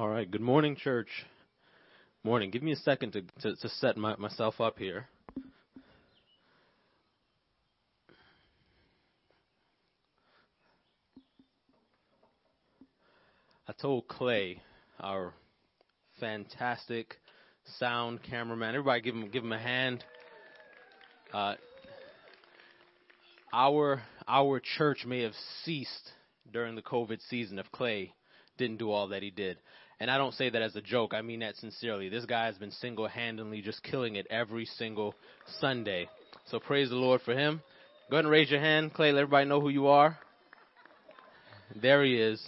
All right. Good morning, church. Morning. Give me a second to, to, to set my, myself up here. I told Clay, our fantastic sound cameraman, everybody give him, give him a hand. Uh, our, our church may have ceased during the COVID season if Clay didn't do all that he did. And I don't say that as a joke. I mean that sincerely. This guy has been single-handedly just killing it every single Sunday. So praise the Lord for him. Go ahead and raise your hand. Clay, let everybody know who you are. There he is.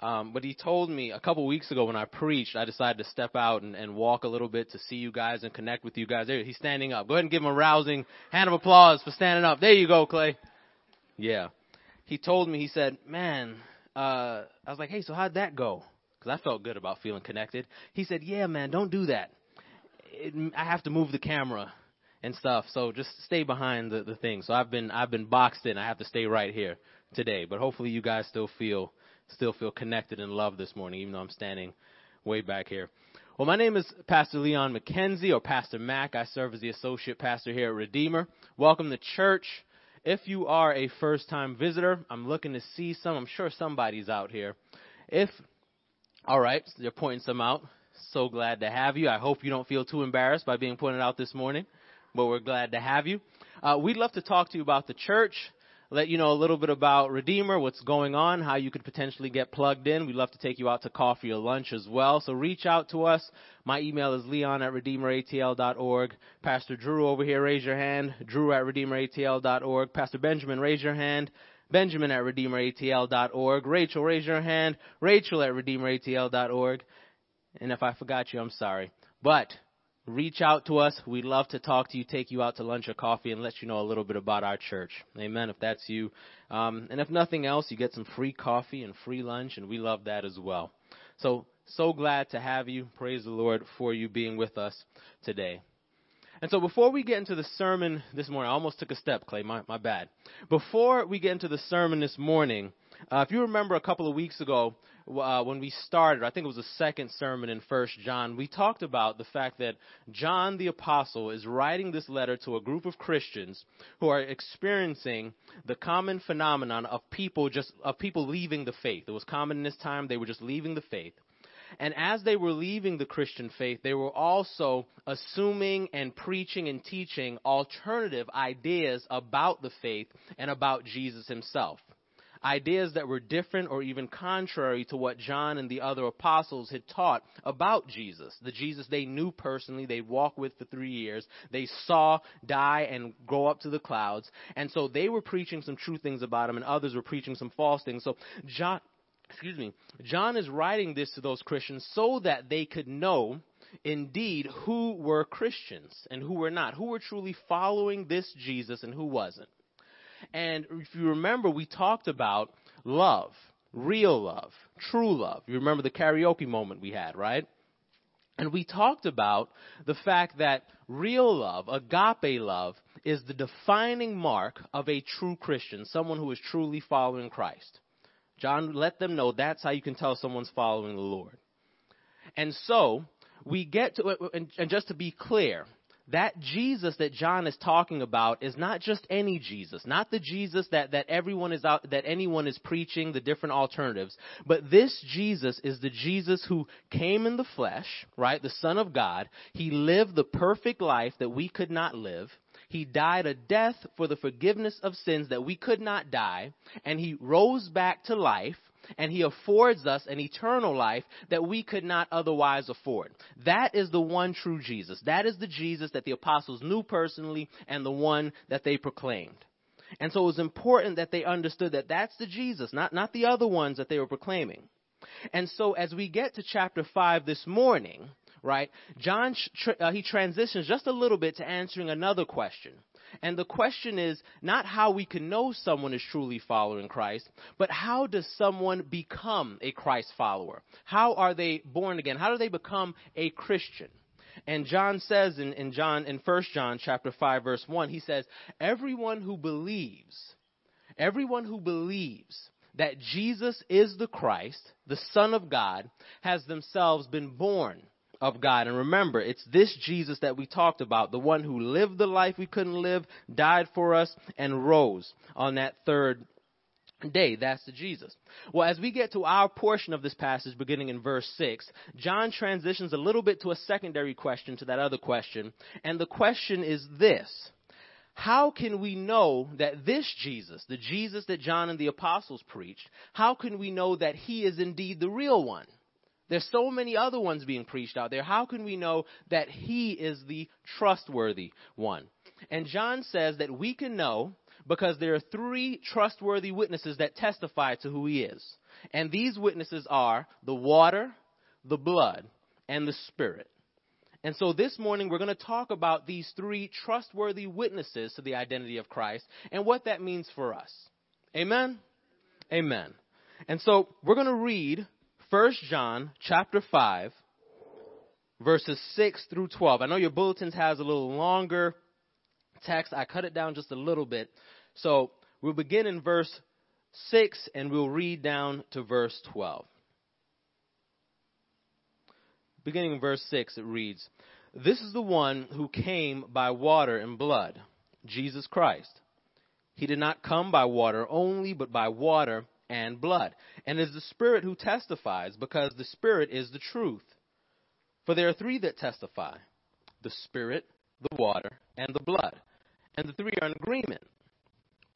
Um, but he told me a couple weeks ago when I preached, I decided to step out and, and walk a little bit to see you guys and connect with you guys. There, he's standing up. Go ahead and give him a rousing hand of applause for standing up. There you go, Clay. Yeah. He told me, he said, man, uh, I was like, hey, so how'd that go? Because I felt good about feeling connected. He said, "Yeah, man, don't do that. It, I have to move the camera and stuff, so just stay behind the the thing." So I've been I've been boxed in. I have to stay right here today, but hopefully you guys still feel still feel connected and loved this morning, even though I'm standing way back here. Well, my name is Pastor Leon McKenzie, or Pastor Mac. I serve as the associate pastor here at Redeemer. Welcome to church. If you are a first time visitor, I'm looking to see some. I'm sure somebody's out here. If all right, so they're pointing some out. So glad to have you. I hope you don't feel too embarrassed by being pointed out this morning, but we're glad to have you. Uh, we'd love to talk to you about the church, let you know a little bit about Redeemer, what's going on, how you could potentially get plugged in. We'd love to take you out to coffee or lunch as well. So reach out to us. My email is leon at redeemeratl.org. Pastor Drew over here, raise your hand. Drew at redeemeratl.org. Pastor Benjamin, raise your hand. Benjamin at RedeemerATL.org. Rachel, raise your hand. Rachel at RedeemerATL.org. And if I forgot you, I'm sorry. But reach out to us. We'd love to talk to you, take you out to lunch or coffee, and let you know a little bit about our church. Amen. If that's you. Um, and if nothing else, you get some free coffee and free lunch, and we love that as well. So, so glad to have you. Praise the Lord for you being with us today. And so before we get into the sermon this morning, I almost took a step, Clay, my, my bad. Before we get into the sermon this morning, uh, if you remember a couple of weeks ago, uh, when we started, I think it was the second sermon in First John, we talked about the fact that John the Apostle is writing this letter to a group of Christians who are experiencing the common phenomenon of people just of people leaving the faith. It was common in this time; they were just leaving the faith. And as they were leaving the Christian faith, they were also assuming and preaching and teaching alternative ideas about the faith and about Jesus himself. Ideas that were different or even contrary to what John and the other apostles had taught about Jesus. The Jesus they knew personally, they walked with for three years, they saw die and go up to the clouds. And so they were preaching some true things about him and others were preaching some false things. So John, excuse me, John is writing this to those Christians so that they could know indeed who were Christians and who were not, who were truly following this Jesus and who wasn't. And if you remember, we talked about love, real love, true love. You remember the karaoke moment we had, right? And we talked about the fact that real love, agape love, is the defining mark of a true Christian, someone who is truly following Christ. John let them know that's how you can tell someone's following the Lord. And so, we get to, and just to be clear, that Jesus that John is talking about is not just any Jesus, not the Jesus that, that everyone is out, that anyone is preaching, the different alternatives, but this Jesus is the Jesus who came in the flesh, right? The Son of God. He lived the perfect life that we could not live. He died a death for the forgiveness of sins that we could not die, and he rose back to life, and he affords us an eternal life that we could not otherwise afford. That is the one true Jesus. That is the Jesus that the apostles knew personally and the one that they proclaimed. And so it was important that they understood that that's the Jesus, not, not the other ones that they were proclaiming. And so as we get to chapter 5 this morning, right? John, uh, he transitions just a little bit to answering another question. And the question is not how we can know someone is truly following Christ, but how does someone become a Christ follower? How are they born again? How do they become a Christian? And John says in, in John in 1 John chapter 5 verse 1, he says, Everyone who believes, everyone who believes that Jesus is the Christ, the Son of God, has themselves been born of God. And remember, it's this Jesus that we talked about, the one who lived the life we couldn't live, died for us, and rose on that third day. That's the Jesus. Well, as we get to our portion of this passage, beginning in verse 6, John transitions a little bit to a secondary question to that other question. And the question is this how can we know that this Jesus, the Jesus that John and the apostles preached, how can we know that he is indeed the real one? There's so many other ones being preached out there. How can we know that he is the trustworthy one? And John says that we can know because there are three trustworthy witnesses that testify to who he is. And these witnesses are the water, the blood, and the spirit. And so this morning we're going to talk about these three trustworthy witnesses to the identity of Christ and what that means for us. Amen? Amen. And so we're going to read 1 John chapter 5 verses 6 through 12. I know your bulletins has a little longer text. I cut it down just a little bit. So we'll begin in verse 6 and we'll read down to verse 12 beginning in verse 6, it reads, This is the one who came by water and blood, Jesus Christ. He did not come by water only, but by water and blood. And is the Spirit who testifies, because the Spirit is the truth. For there are three that testify the Spirit, the water, and the blood. And the three are in agreement.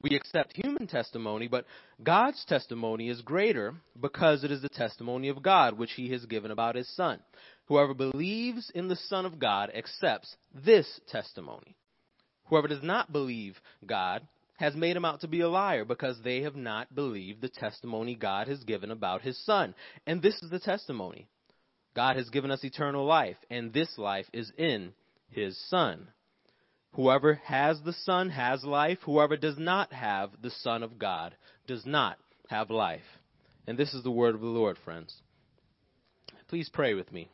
We accept human testimony, but God's testimony is greater because it is the testimony of God, which He has given about His Son. Whoever believes in the Son of God accepts this testimony. Whoever does not believe God has made him out to be a liar because they have not believed the testimony God has given about his Son. And this is the testimony God has given us eternal life, and this life is in his Son. Whoever has the Son has life. Whoever does not have the Son of God does not have life. And this is the word of the Lord, friends. Please pray with me.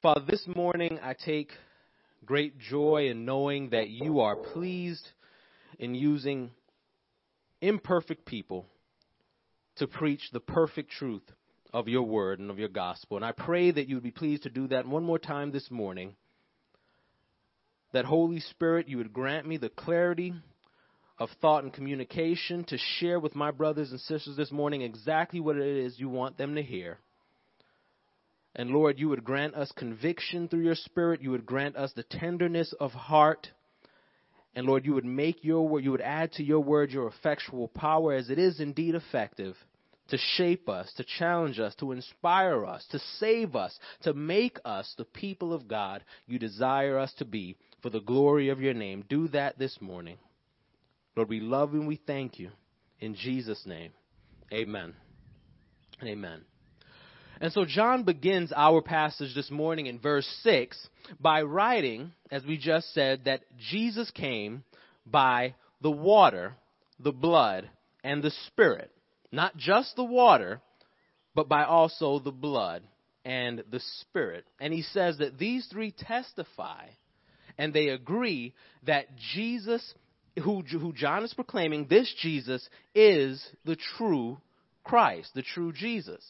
Father, this morning I take great joy in knowing that you are pleased in using imperfect people to preach the perfect truth of your word and of your gospel. And I pray that you would be pleased to do that one more time this morning. That Holy Spirit, you would grant me the clarity of thought and communication to share with my brothers and sisters this morning exactly what it is you want them to hear. And Lord, you would grant us conviction through your Spirit. You would grant us the tenderness of heart. And Lord, you would make your word, you would add to your word your effectual power as it is indeed effective to shape us, to challenge us, to inspire us, to save us, to make us the people of God you desire us to be for the glory of your name. Do that this morning. Lord, we love and we thank you. In Jesus' name, amen. Amen. And so John begins our passage this morning in verse 6 by writing, as we just said, that Jesus came by the water, the blood, and the Spirit. Not just the water, but by also the blood and the Spirit. And he says that these three testify and they agree that Jesus, who, who John is proclaiming, this Jesus is the true Christ, the true Jesus.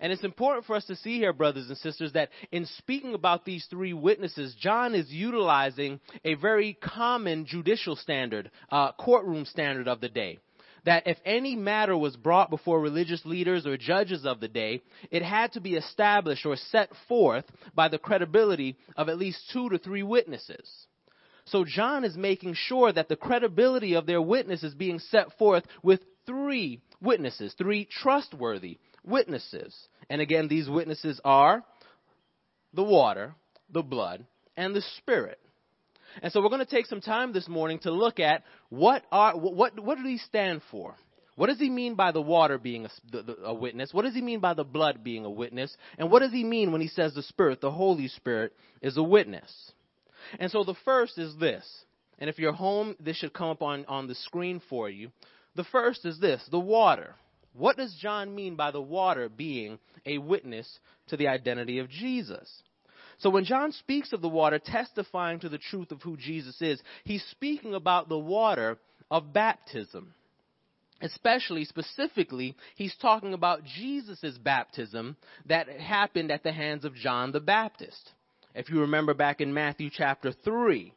And it's important for us to see here, brothers and sisters, that in speaking about these three witnesses, John is utilizing a very common judicial standard, uh, courtroom standard of the day. That if any matter was brought before religious leaders or judges of the day, it had to be established or set forth by the credibility of at least two to three witnesses. So John is making sure that the credibility of their witness is being set forth with three witnesses, three trustworthy witnesses. And again, these witnesses are the water, the blood, and the spirit. And so we're going to take some time this morning to look at what are what what do these stand for? What does he mean by the water being a, a, witness? What does he mean by the blood being a witness? And what does he mean when he says the Spirit, the Holy Spirit, is a witness? And so the first is this. And if you're home, this should come up on, on the screen for you. The first is this the water. What does John mean by the water being a witness to the identity of Jesus? So when John speaks of the water testifying to the truth of who Jesus is, he's speaking about the water of baptism. Especially, specifically, he's talking about Jesus' baptism that happened at the hands of John the Baptist. If you remember back in Matthew chapter 3,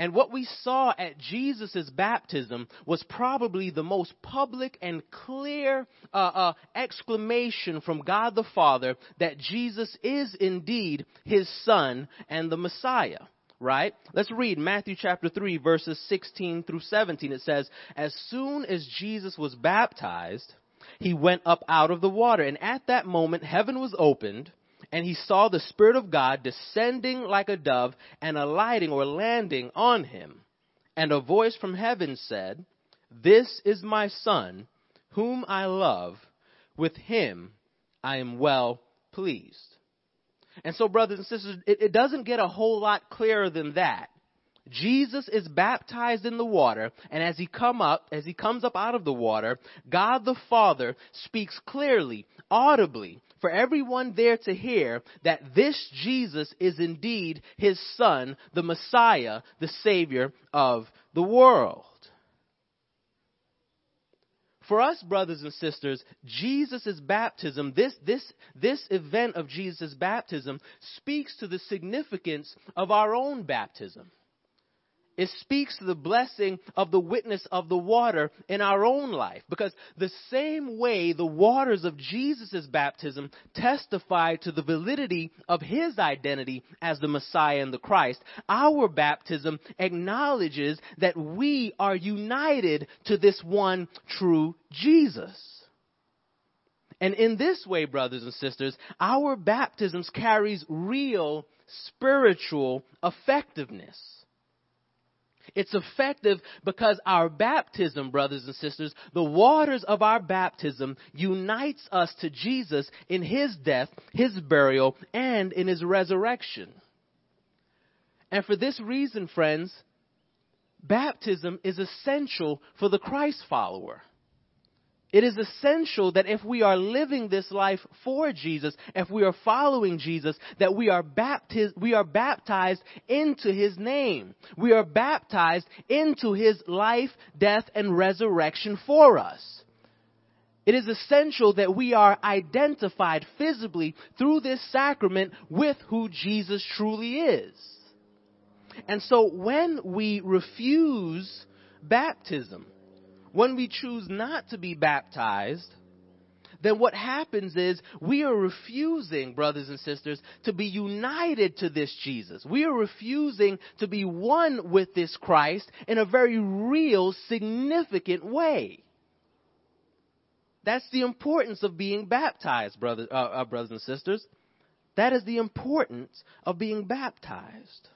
and what we saw at Jesus' baptism was probably the most public and clear uh, uh, exclamation from God the Father that Jesus is indeed his Son and the Messiah right? Let's read Matthew chapter 3 verses 16 through 17. It says, As soon as Jesus was baptized, he went up out of the water, and at that moment heaven was opened, and he saw the Spirit of God descending like a dove and alighting or landing on him. And a voice from heaven said, This is my Son, whom I love. With him I am well pleased. And so, brothers and sisters, it, it doesn't get a whole lot clearer than that. Jesus is baptized in the water, and as he come up, as he comes up out of the water, God the Father speaks clearly, audibly, for everyone there to hear that this Jesus is indeed his son, the Messiah, the Savior of the world. For us, brothers and sisters, Jesus' baptism, this, this, this event of Jesus' baptism speaks to the significance of our own baptism. It speaks to the blessing of the witness of the water in our own life. Because the same way the waters of Jesus' baptism testify to the validity of his identity as the Messiah and the Christ, our baptism acknowledges that we are united to this one true Jesus. And in this way, brothers and sisters, our baptisms carries real spiritual effectiveness. It's effective because our baptism, brothers and sisters, the waters of our baptism unites us to Jesus in his death, his burial, and in his resurrection. And for this reason, friends, baptism is essential for the Christ follower. It is essential that if we are living this life for Jesus, if we are following Jesus, that we are baptized, we are baptized into His name. We are baptized into His life, death, and resurrection for us. It is essential that we are identified visibly through this sacrament with who Jesus truly is. And so when we refuse baptism, when we choose not to be baptized, then what happens is we are refusing, brothers and sisters, to be united to this Jesus. We are refusing to be one with this Christ in a very real, significant way. That's the importance of being baptized, brothers, uh, uh, brothers and sisters. That is the importance of being baptized.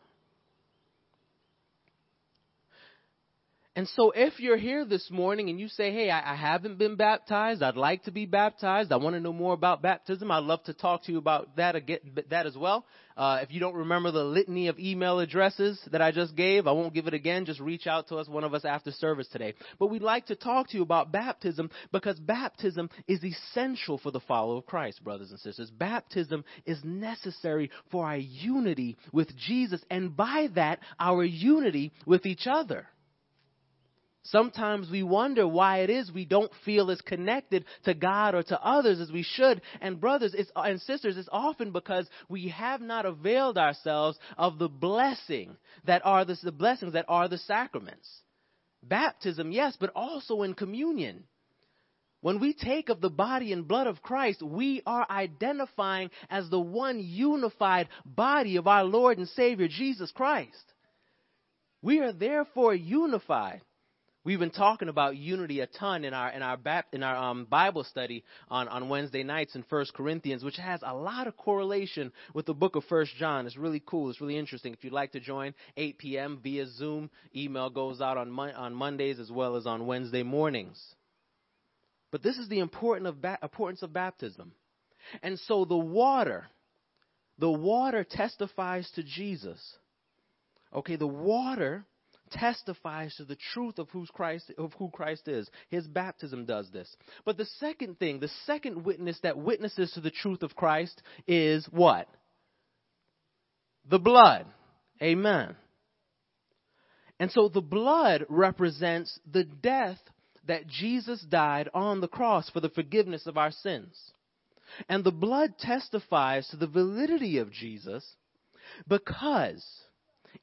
And so if you're here this morning and you say, hey, I, I, haven't been baptized, I'd like to be baptized, I want to know more about baptism, I'd love to talk to you about that, again, that as well. Uh, if you don't remember the litany of email addresses that I just gave, I won't give it again. Just reach out to us, one of us after service today. But we'd like to talk to you about baptism because baptism is essential for the follower of Christ, brothers and sisters. Baptism is necessary for our unity with Jesus and by that, our unity with each other. Sometimes we wonder why it is we don't feel as connected to God or to others as we should. And brothers and sisters, it's often because we have not availed ourselves of the blessing that are the, the blessings that are the sacraments. Baptism, yes, but also in communion. When we take of the body and blood of Christ, we are identifying as the one unified body of our Lord and Savior, Jesus Christ. We are therefore unified. We've been talking about unity a ton in our in our in our um, Bible study on, on Wednesday nights in First Corinthians, which has a lot of correlation with the book of First John. It's really cool. It's really interesting. If you'd like to join, 8 p.m. via Zoom. Email goes out on on Mondays as well as on Wednesday mornings. But this is the important of ba- importance of baptism, and so the water, the water testifies to Jesus. Okay, the water testifies to the truth of, who's Christ, of who Christ is. His baptism does this. But the second thing, the second witness that witnesses to the truth of Christ is what? The blood. Amen. And so the blood represents the death that Jesus died on the cross for the forgiveness of our sins. And the blood testifies to the validity of Jesus because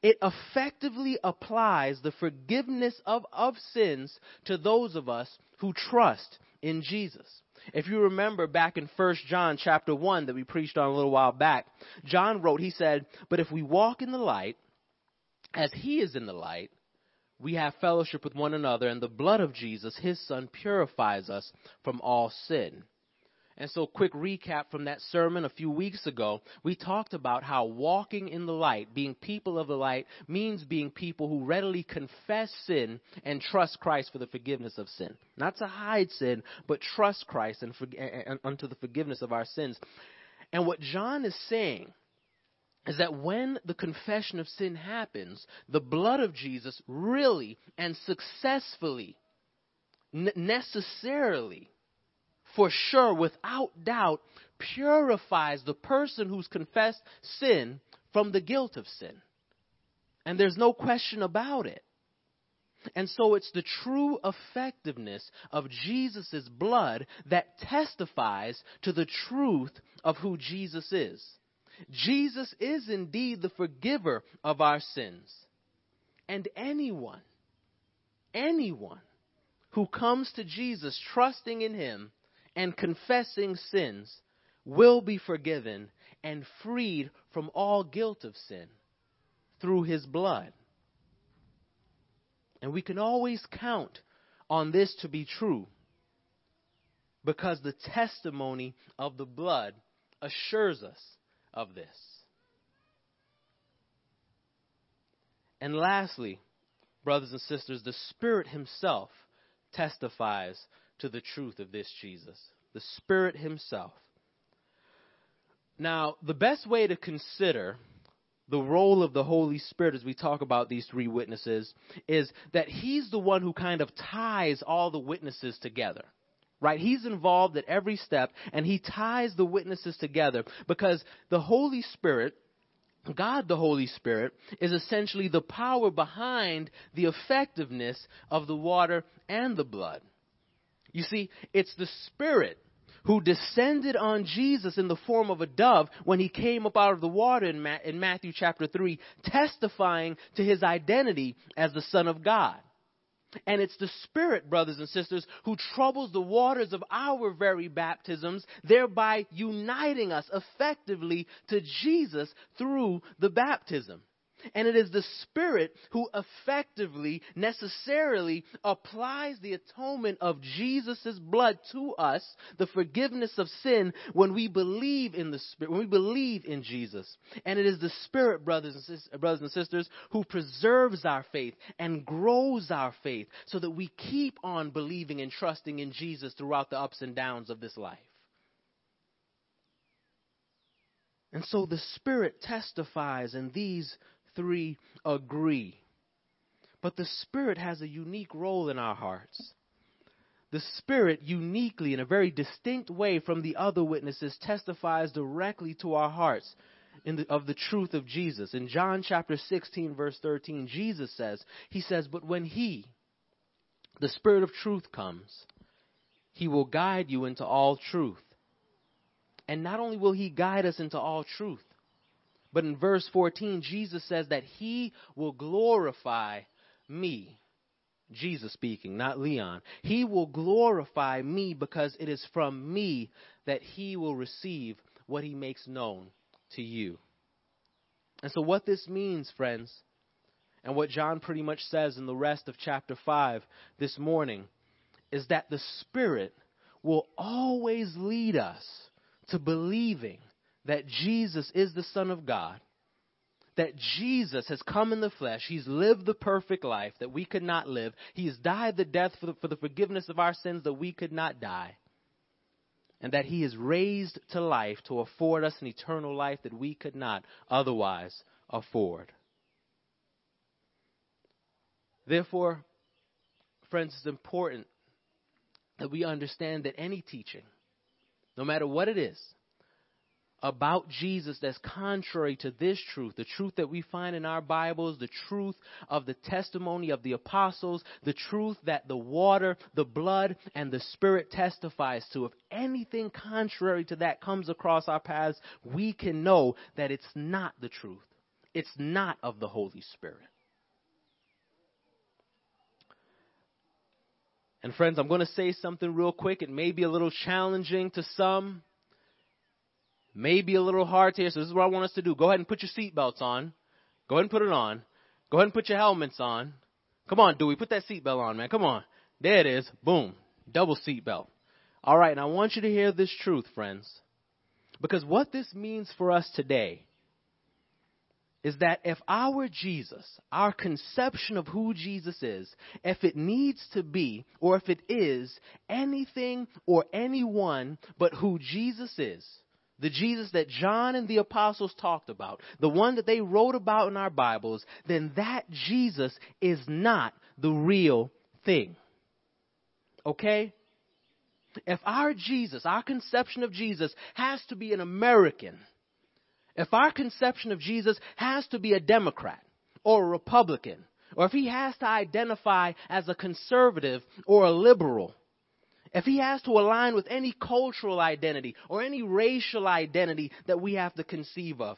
it effectively applies the forgiveness of, of sins to those of us who trust in Jesus. If you remember back in 1 John chapter 1 that we preached on a little while back, John wrote, he said, But if we walk in the light, as he is in the light, we have fellowship with one another, and the blood of Jesus, his son, purifies us from all sin. And so, quick recap from that sermon a few weeks ago. We talked about how walking in the light, being people of the light, means being people who readily confess sin and trust Christ for the forgiveness of sin. Not to hide sin, but trust Christ and, for, and unto the forgiveness of our sins. And what John is saying is that when the confession of sin happens, the blood of Jesus really and successfully, necessarily, for sure, without doubt, purifies the person who's confessed sin from the guilt of sin. And there's no question about it. And so it's the true effectiveness of Jesus' blood that testifies to the truth of who Jesus is. Jesus is indeed the forgiver of our sins. And anyone, anyone who comes to Jesus trusting in him and confessing sins will be forgiven and freed from all guilt of sin through his blood. And we can always count on this to be true because the testimony of the blood assures us of this. And lastly, brothers and sisters, the Spirit Himself testifies to the truth of this Jesus. The Spirit Himself. Now, the best way to consider the role of the Holy Spirit as we talk about these three witnesses is that He's the one who kind of ties all the witnesses together right? He's involved at every step and he ties the witnesses together because the Holy Spirit God the Holy Spirit is essentially the power behind the effectiveness of the water and the blood. You see, it's the Spirit who descended on Jesus in the form of a dove when he came up out of the water in, Matthew chapter 3, testifying to his identity as the Son of God. And it's the Spirit, brothers and sisters, who troubles the waters of our very baptisms, thereby uniting us effectively to Jesus through the baptism. And it is the Spirit who effectively, necessarily applies the atonement of Jesus' blood to us, the forgiveness of sin, when we believe in the Spirit, when we believe in Jesus. And it is the Spirit, brothers and, sis- brothers and sisters, who preserves our faith and grows our faith so that we keep on believing and trusting in Jesus throughout the ups and downs of this life. And so the Spirit testifies in these three agree. But the Spirit has a unique role in our hearts. The Spirit, uniquely, in a very distinct way from the other witnesses, testifies directly to our hearts the, of the truth of Jesus. In John chapter 16, verse 13, Jesus says, He says, But when He, the Spirit of truth, comes, He will guide you into all truth. And not only will He guide us into all truth, but in verse 14, Jesus says that he will glorify me. Jesus speaking, not Leon. He will glorify me because it is from me that he will receive what he makes known to you. And so, what this means, friends, and what John pretty much says in the rest of chapter 5 this morning, is that the Spirit will always lead us to believing that Jesus is the Son of God, that Jesus has come in the flesh, He's lived the perfect life that we could not live, He's died the death for the, for the forgiveness of our sins that we could not die, and that He is raised to life to afford us an eternal life that we could not otherwise afford. Therefore, friends, it's important that we understand that any teaching, no matter what it is, about Jesus that's contrary to this truth, the truth that we find in our Bibles, the truth of the testimony of the apostles, the truth that the water, the blood, and the Spirit testifies to, if anything contrary to that comes across our paths, we can know that it's not the truth. It's not of the Holy Spirit. And friends, I'm going to say something real quick. It may be a little challenging to some, may be a little hard to hear. So this is what I want us to do. Go ahead and put your seatbelts on. Go ahead and put it on. Go ahead and put your helmets on. Come on, Dewey, put that seatbelt on, man. Come on. There it is. Boom. Double seatbelt. All right, and I want you to hear this truth, friends. Because what this means for us today is that if our Jesus, our conception of who Jesus is, if it needs to be, or if it is anything or anyone but who Jesus is, the Jesus that John and the apostles talked about, the one that they wrote about in our Bibles, then that Jesus is not the real thing. Okay? If our Jesus, our conception of Jesus, has to be an American, if our conception of Jesus has to be a Democrat or a Republican, or if he has to identify as a conservative or a liberal, if he has to align with any cultural identity or any racial identity that we have to conceive of,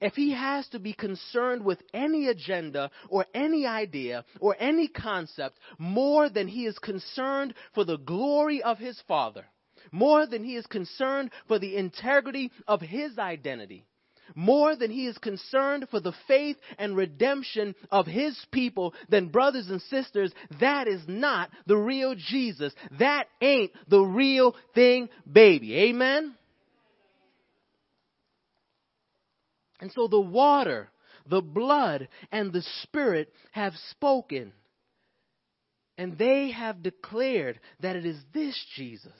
if he has to be concerned with any agenda or any idea or any concept more than he is concerned for the glory of his Father, more than he is concerned for the integrity of his identity, more than he is concerned for the faith and redemption of his people, than brothers and sisters, that is not the real Jesus. That ain't the real thing, baby. Amen? And so the water, the blood, and the Spirit have spoken. And they have declared that it is this Jesus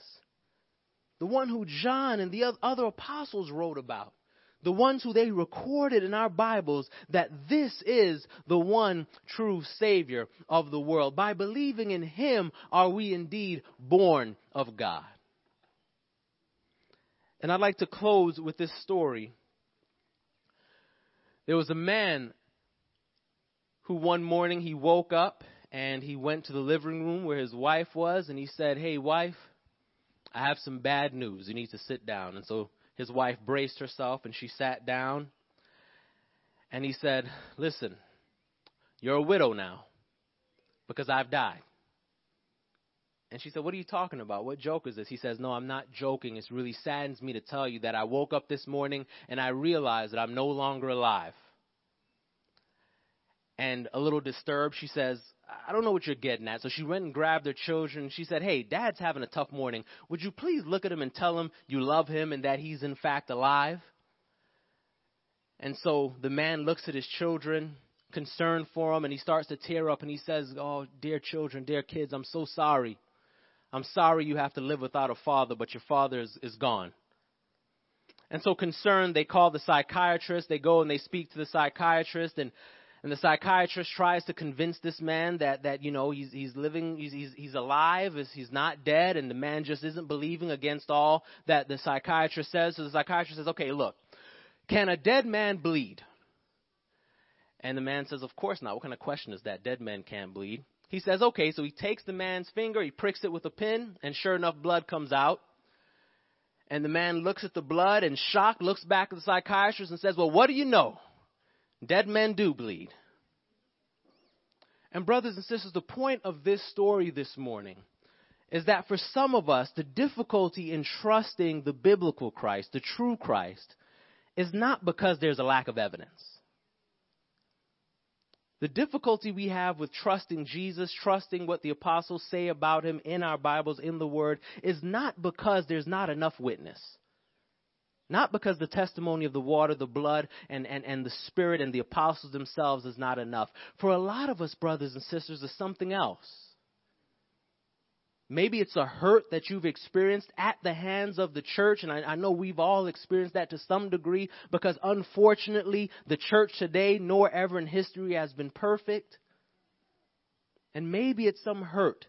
the one who John and the other apostles wrote about, the ones who they recorded in our Bibles, that this is the one true Savior of the world. By believing in Him are we indeed born of God. And I'd like to close with this story. There was a man who one morning he woke up and he went to the living room where his wife was and he said, Hey, wife, I have some bad news. You need to sit down. And so his wife braced herself and she sat down. And he said, Listen, you're a widow now because I've died. And she said, What are you talking about? What joke is this? He says, No, I'm not joking. It really saddens me to tell you that I woke up this morning and I realized that I'm no longer alive. And a little disturbed, she says, I don't know what you're getting at. So she went and grabbed her children. She said, Hey, dad's having a tough morning. Would you please look at him and tell him you love him and that he's in fact alive? And so the man looks at his children, concerned for them, and he starts to tear up and he says, Oh, dear children, dear kids, I'm so sorry. I'm sorry you have to live without a father, but your father is, is gone. And so concerned, they call the psychiatrist. They go and they speak to the psychiatrist and and the psychiatrist tries to convince this man that, that you know, he's, he's living, he's, he's, he's alive, he's not dead, and the man just isn't believing against all that the psychiatrist says. So the psychiatrist says, okay, look, can a dead man bleed? And the man says, of course not. What kind of question is that? Dead men can't bleed. He says, okay, so he takes the man's finger, he pricks it with a pin, and sure enough, blood comes out. And the man looks at the blood and shocked, looks back at the psychiatrist and says, well, what do you know? Dead men do bleed. And, brothers and sisters, the point of this story this morning is that for some of us, the difficulty in trusting the biblical Christ, the true Christ, is not because there's a lack of evidence. The difficulty we have with trusting Jesus, trusting what the apostles say about him in our Bibles, in the Word, is not because there's not enough witness. Not because the testimony of the water, the blood, and, and, and the Spirit and the apostles themselves is not enough. For a lot of us, brothers and sisters, is something else. Maybe it's a hurt that you've experienced at the hands of the church, and I, I, know we've all experienced that to some degree because unfortunately the church today, nor ever in history, has been perfect. And maybe it's some hurt.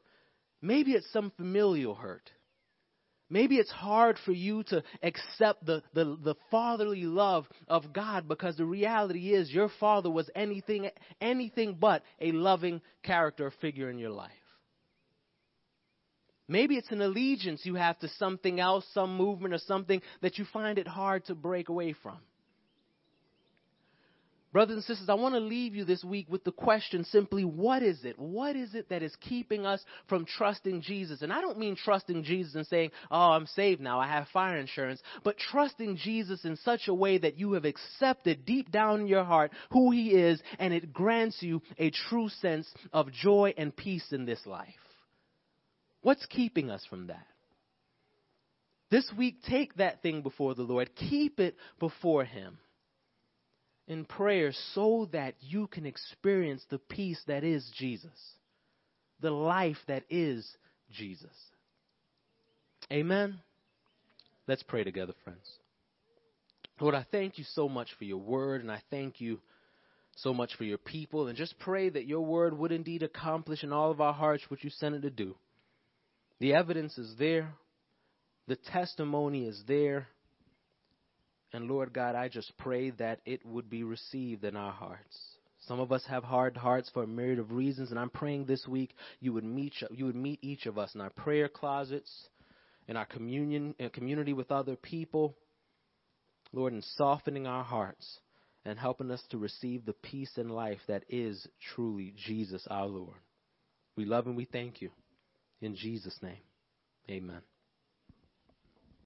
Maybe it's some familial hurt. Maybe it's hard for you to accept the, the, the, fatherly love of God because the reality is your father was anything, anything but a loving character figure in your life. Maybe it's an allegiance you have to something else, some movement or something that you find it hard to break away from. Brothers and sisters, I want to leave you this week with the question simply, what is it? What is it that is keeping us from trusting Jesus? And I don't mean trusting Jesus and saying, oh, I'm saved now, I have fire insurance, but trusting Jesus in such a way that you have accepted deep down in your heart who He is, and it grants you a true sense of joy and peace in this life. What's keeping us from that? This week, take that thing before the Lord, keep it before Him in prayer so that you can experience the peace that is Jesus, the life that is Jesus. Amen. Let's pray together, friends. Lord, I thank you so much for your word, and I thank you so much for your people, and just pray that your word would indeed accomplish in all of our hearts what you sent it to do. The evidence is there, the testimony is there. And Lord God, I just pray that it would be received in our hearts. Some of us have hard hearts for a myriad of reasons, and I'm praying this week you would meet you would meet each of us in our prayer closets, in our communion in community with other people, Lord, in softening our hearts and helping us to receive the peace and life that is truly Jesus our Lord. We love and we thank you. In Jesus' name, amen.